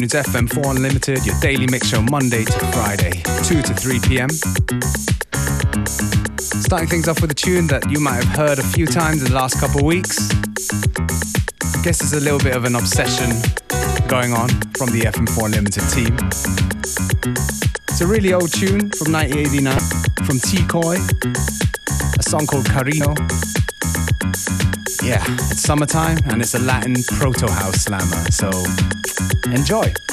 to FM4 Unlimited, your daily mix show Monday to Friday, 2 to 3 p.m. Starting things off with a tune that you might have heard a few times in the last couple of weeks. I guess there's a little bit of an obsession going on from the FM4 Unlimited team. It's a really old tune from 1989 from T-Coy, a song called Carino. Yeah, it's summertime and it's a Latin proto house slammer, so enjoy.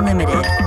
Unlimited.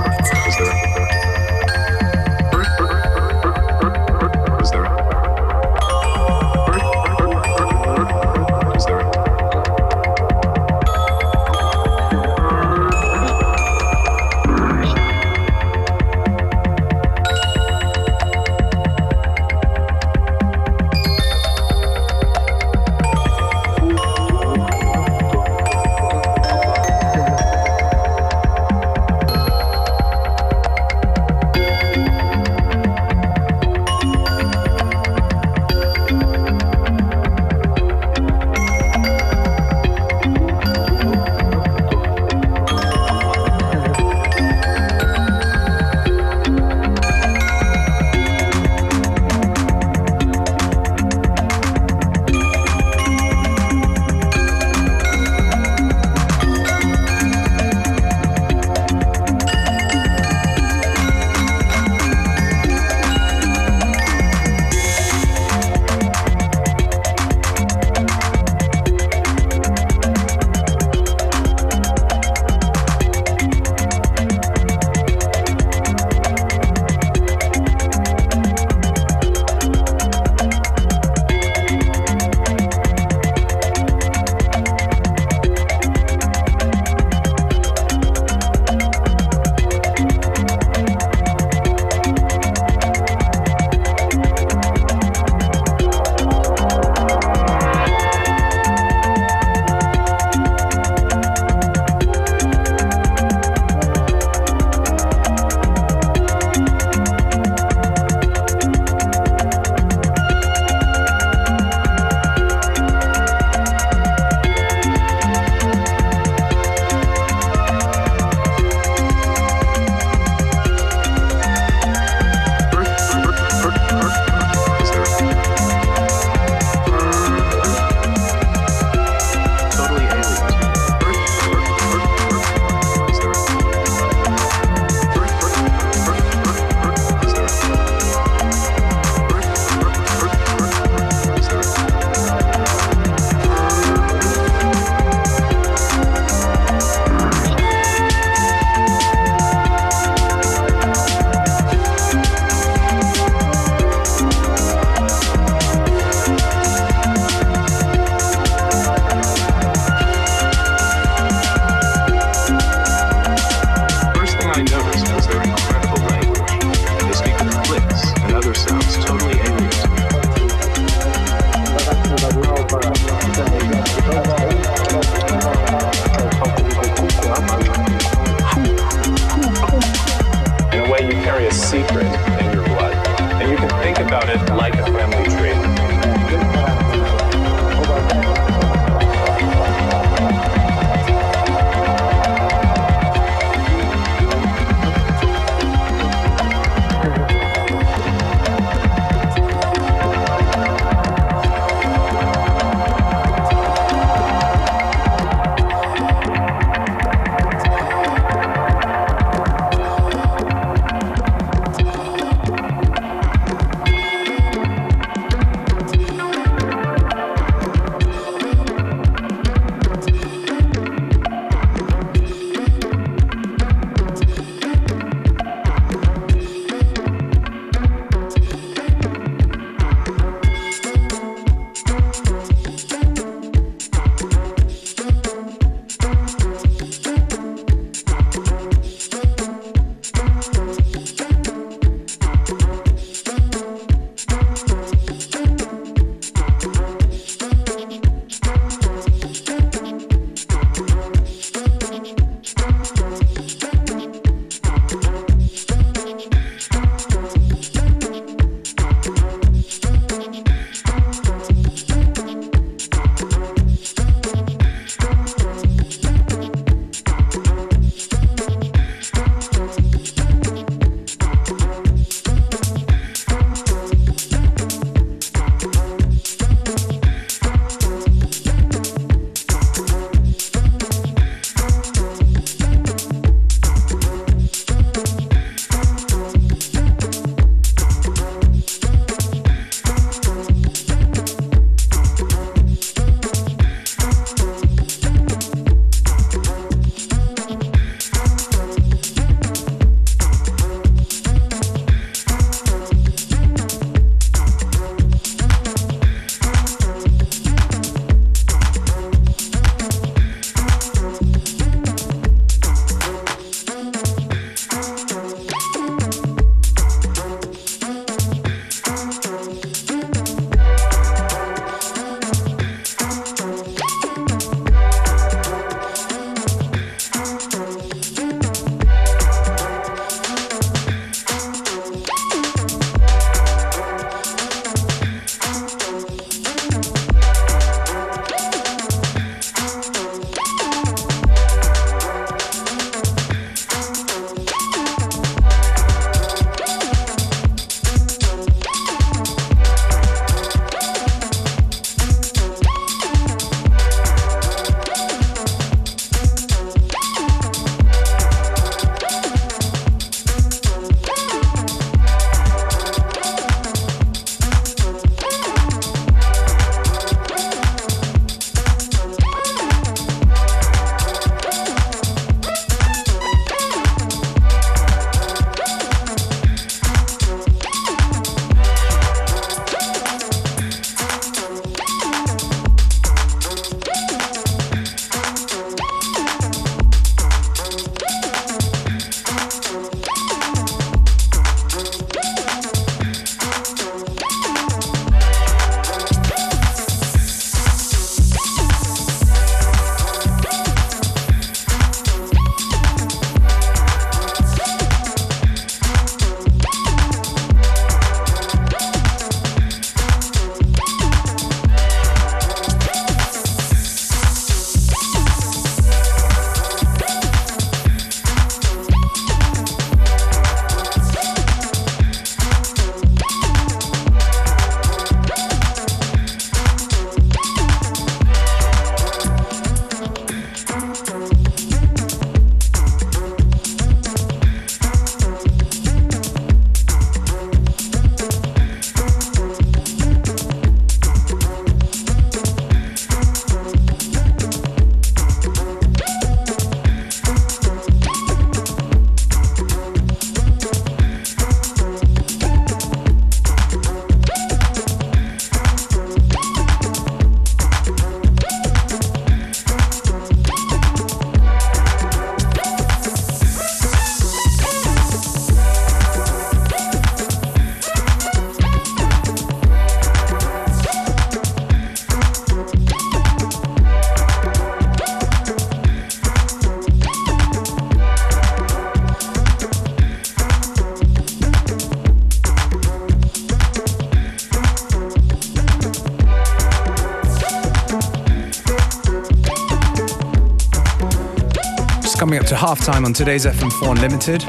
To halftime on today's FM4 Unlimited.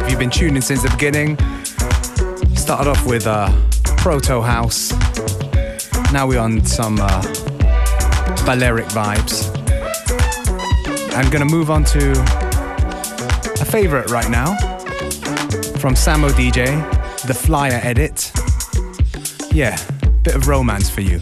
If you've been tuning since the beginning, started off with uh, Proto House. Now we're on some uh, Balearic vibes. I'm gonna move on to a favorite right now from Samo DJ, the Flyer edit. Yeah, bit of romance for you.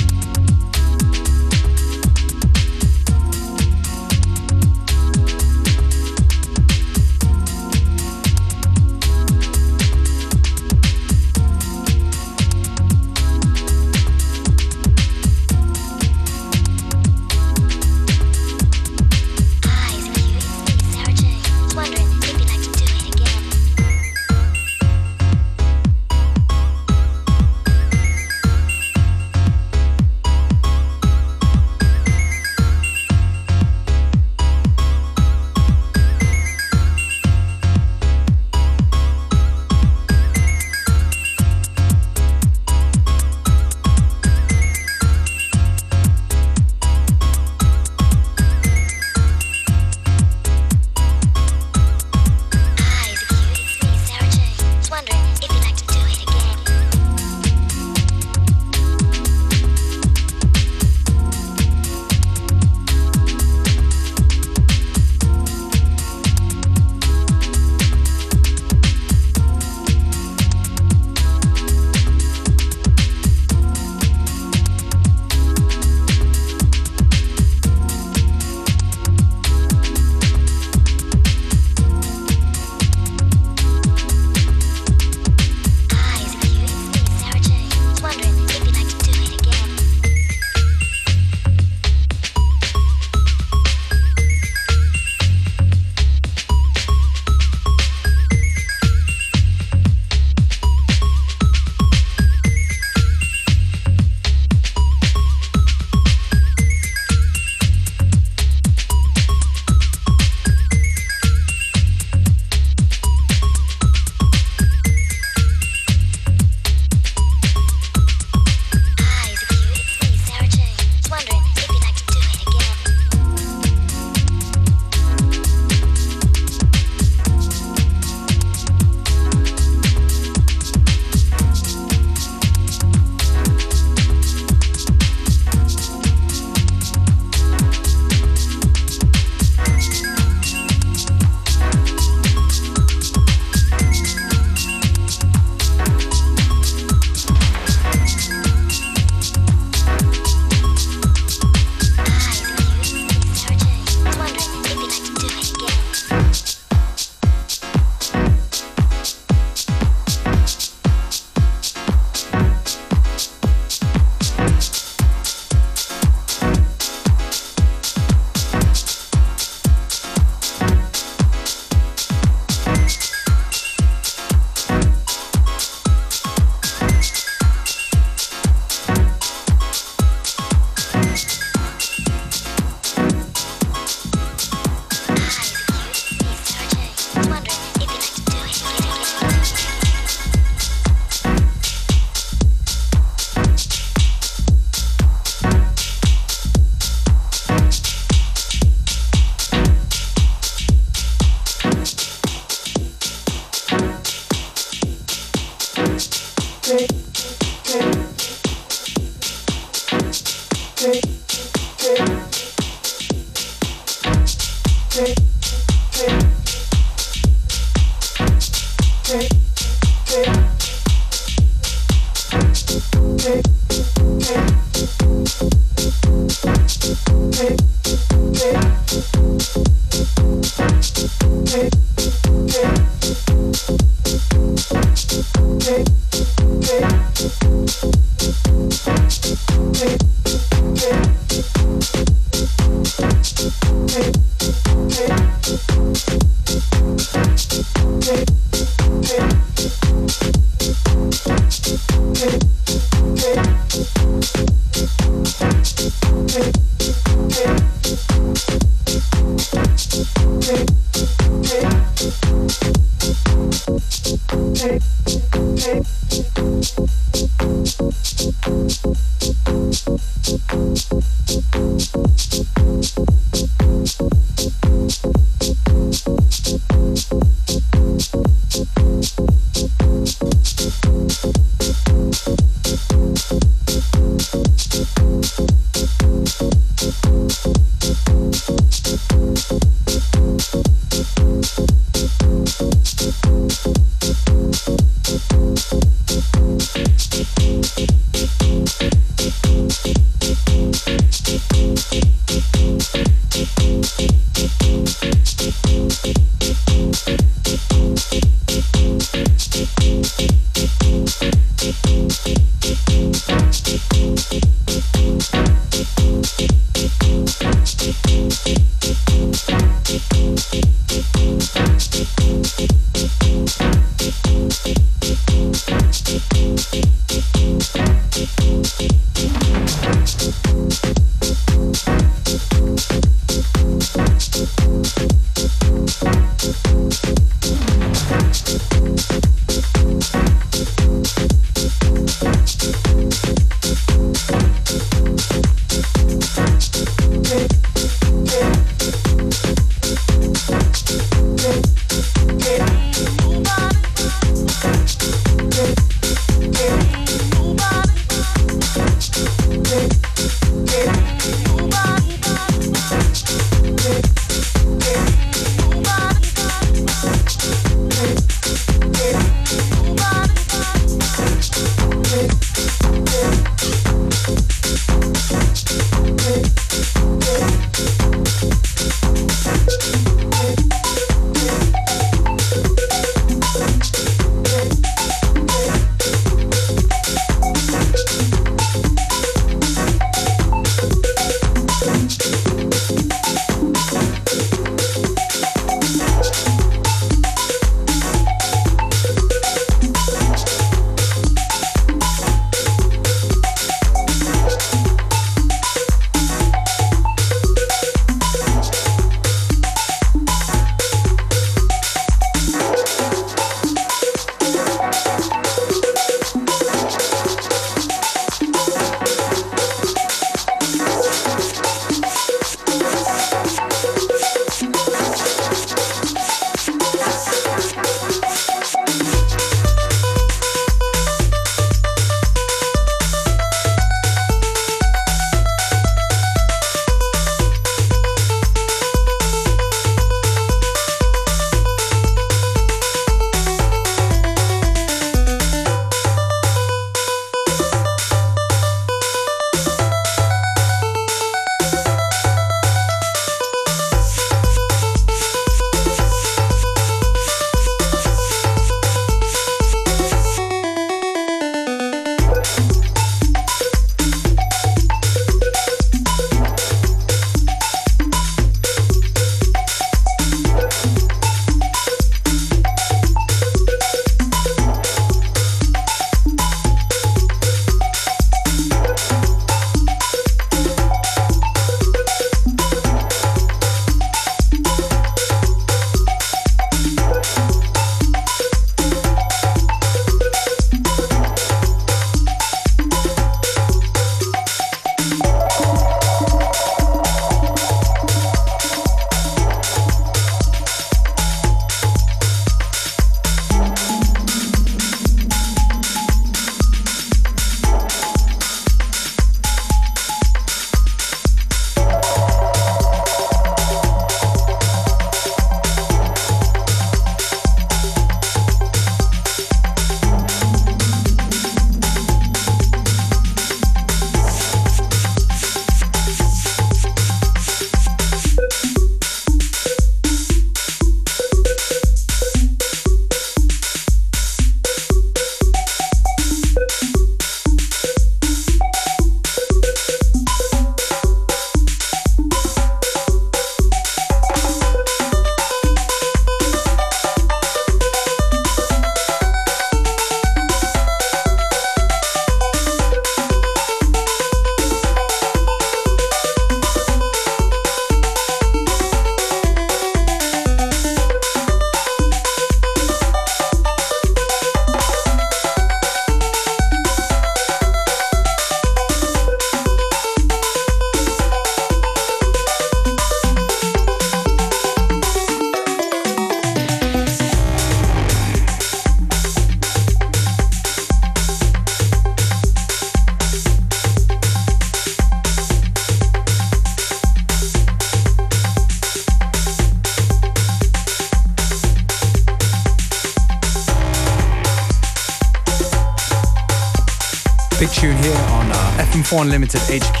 F1 Limited HQ.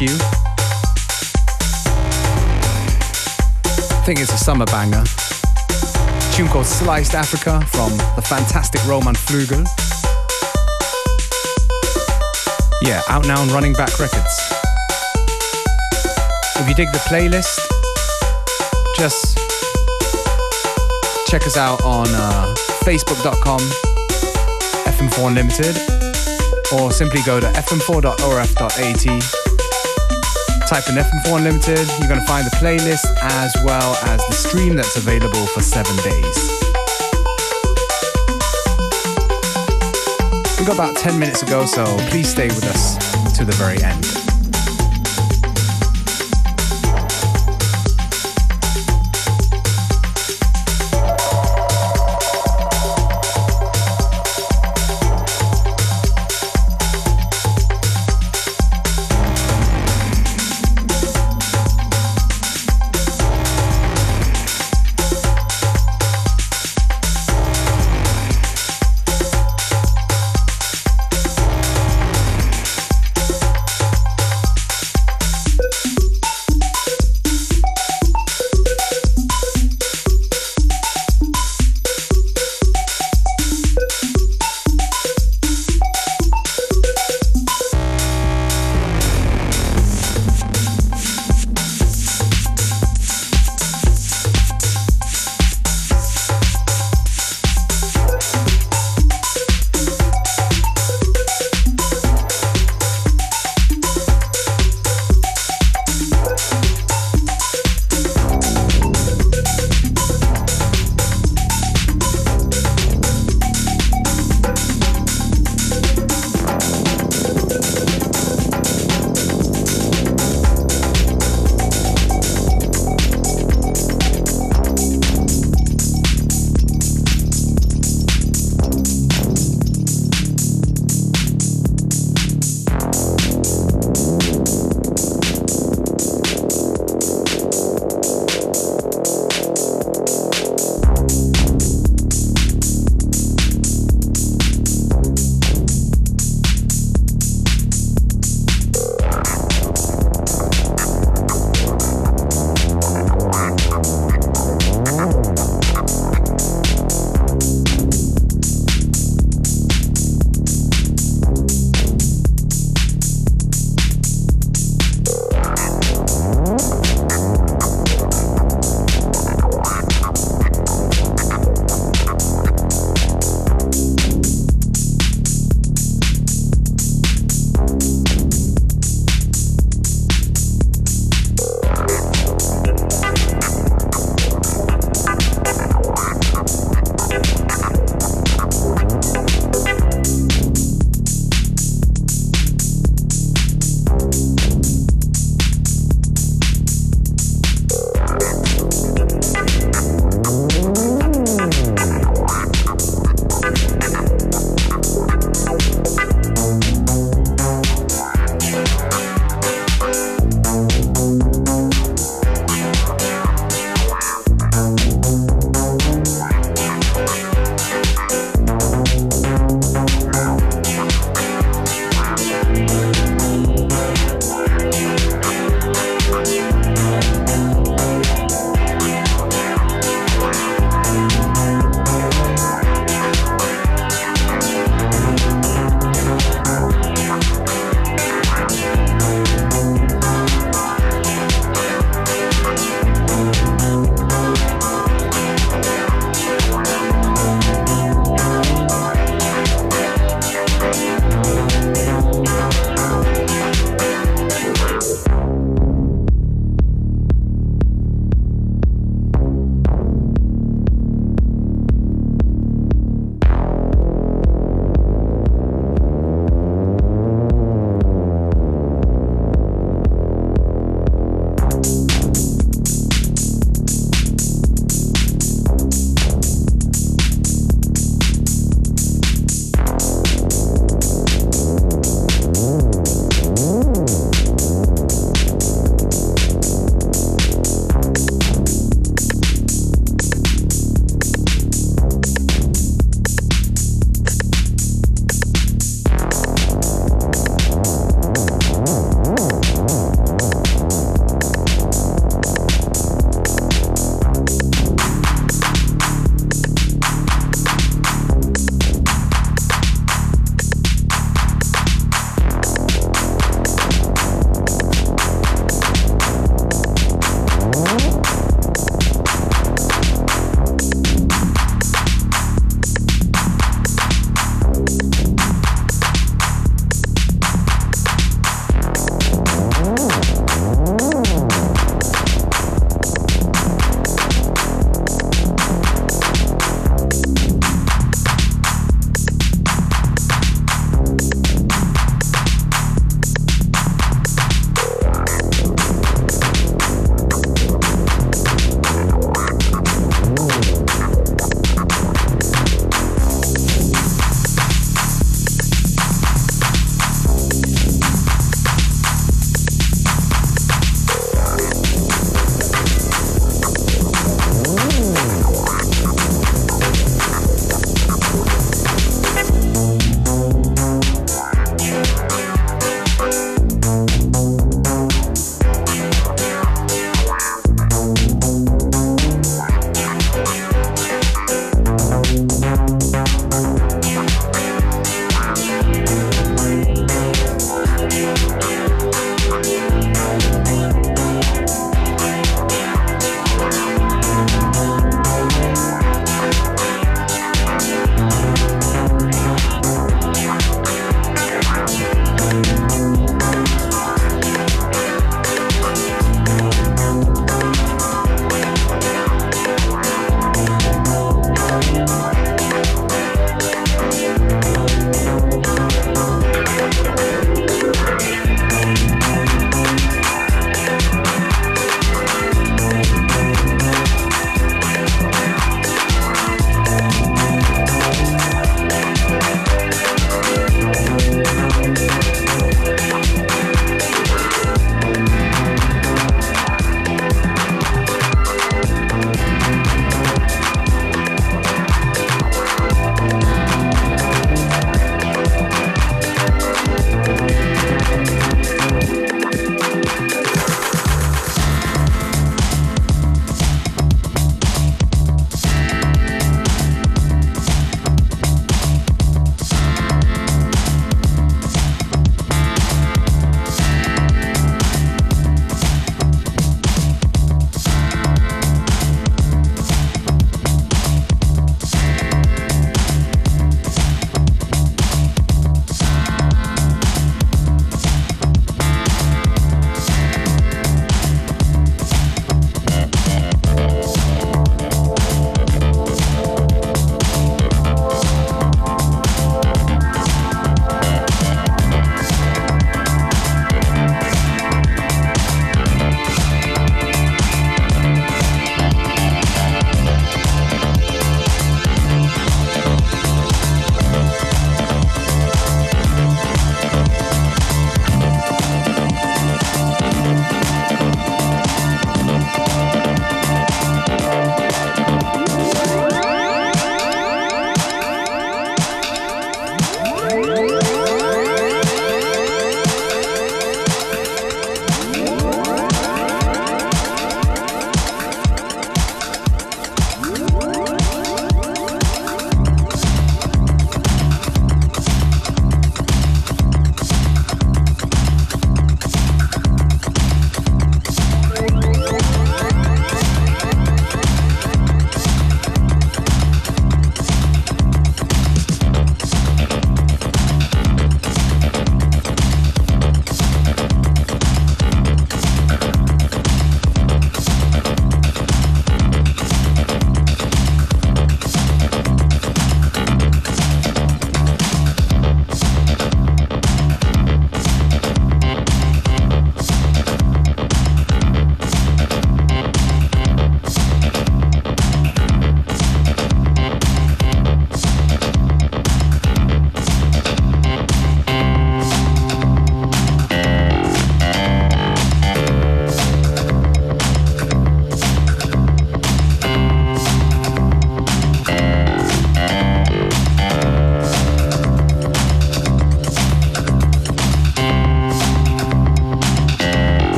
I think it's a summer banger. A tune called Sliced Africa from the fantastic Roman Flügel. Yeah, out now on Running Back Records. If you dig the playlist, just check us out on uh, facebook.com FM4 Unlimited or simply go to fm4.orf.at type in FM4 Unlimited. You're going to find the playlist as well as the stream that's available for seven days. We've got about 10 minutes ago so please stay with us to the very end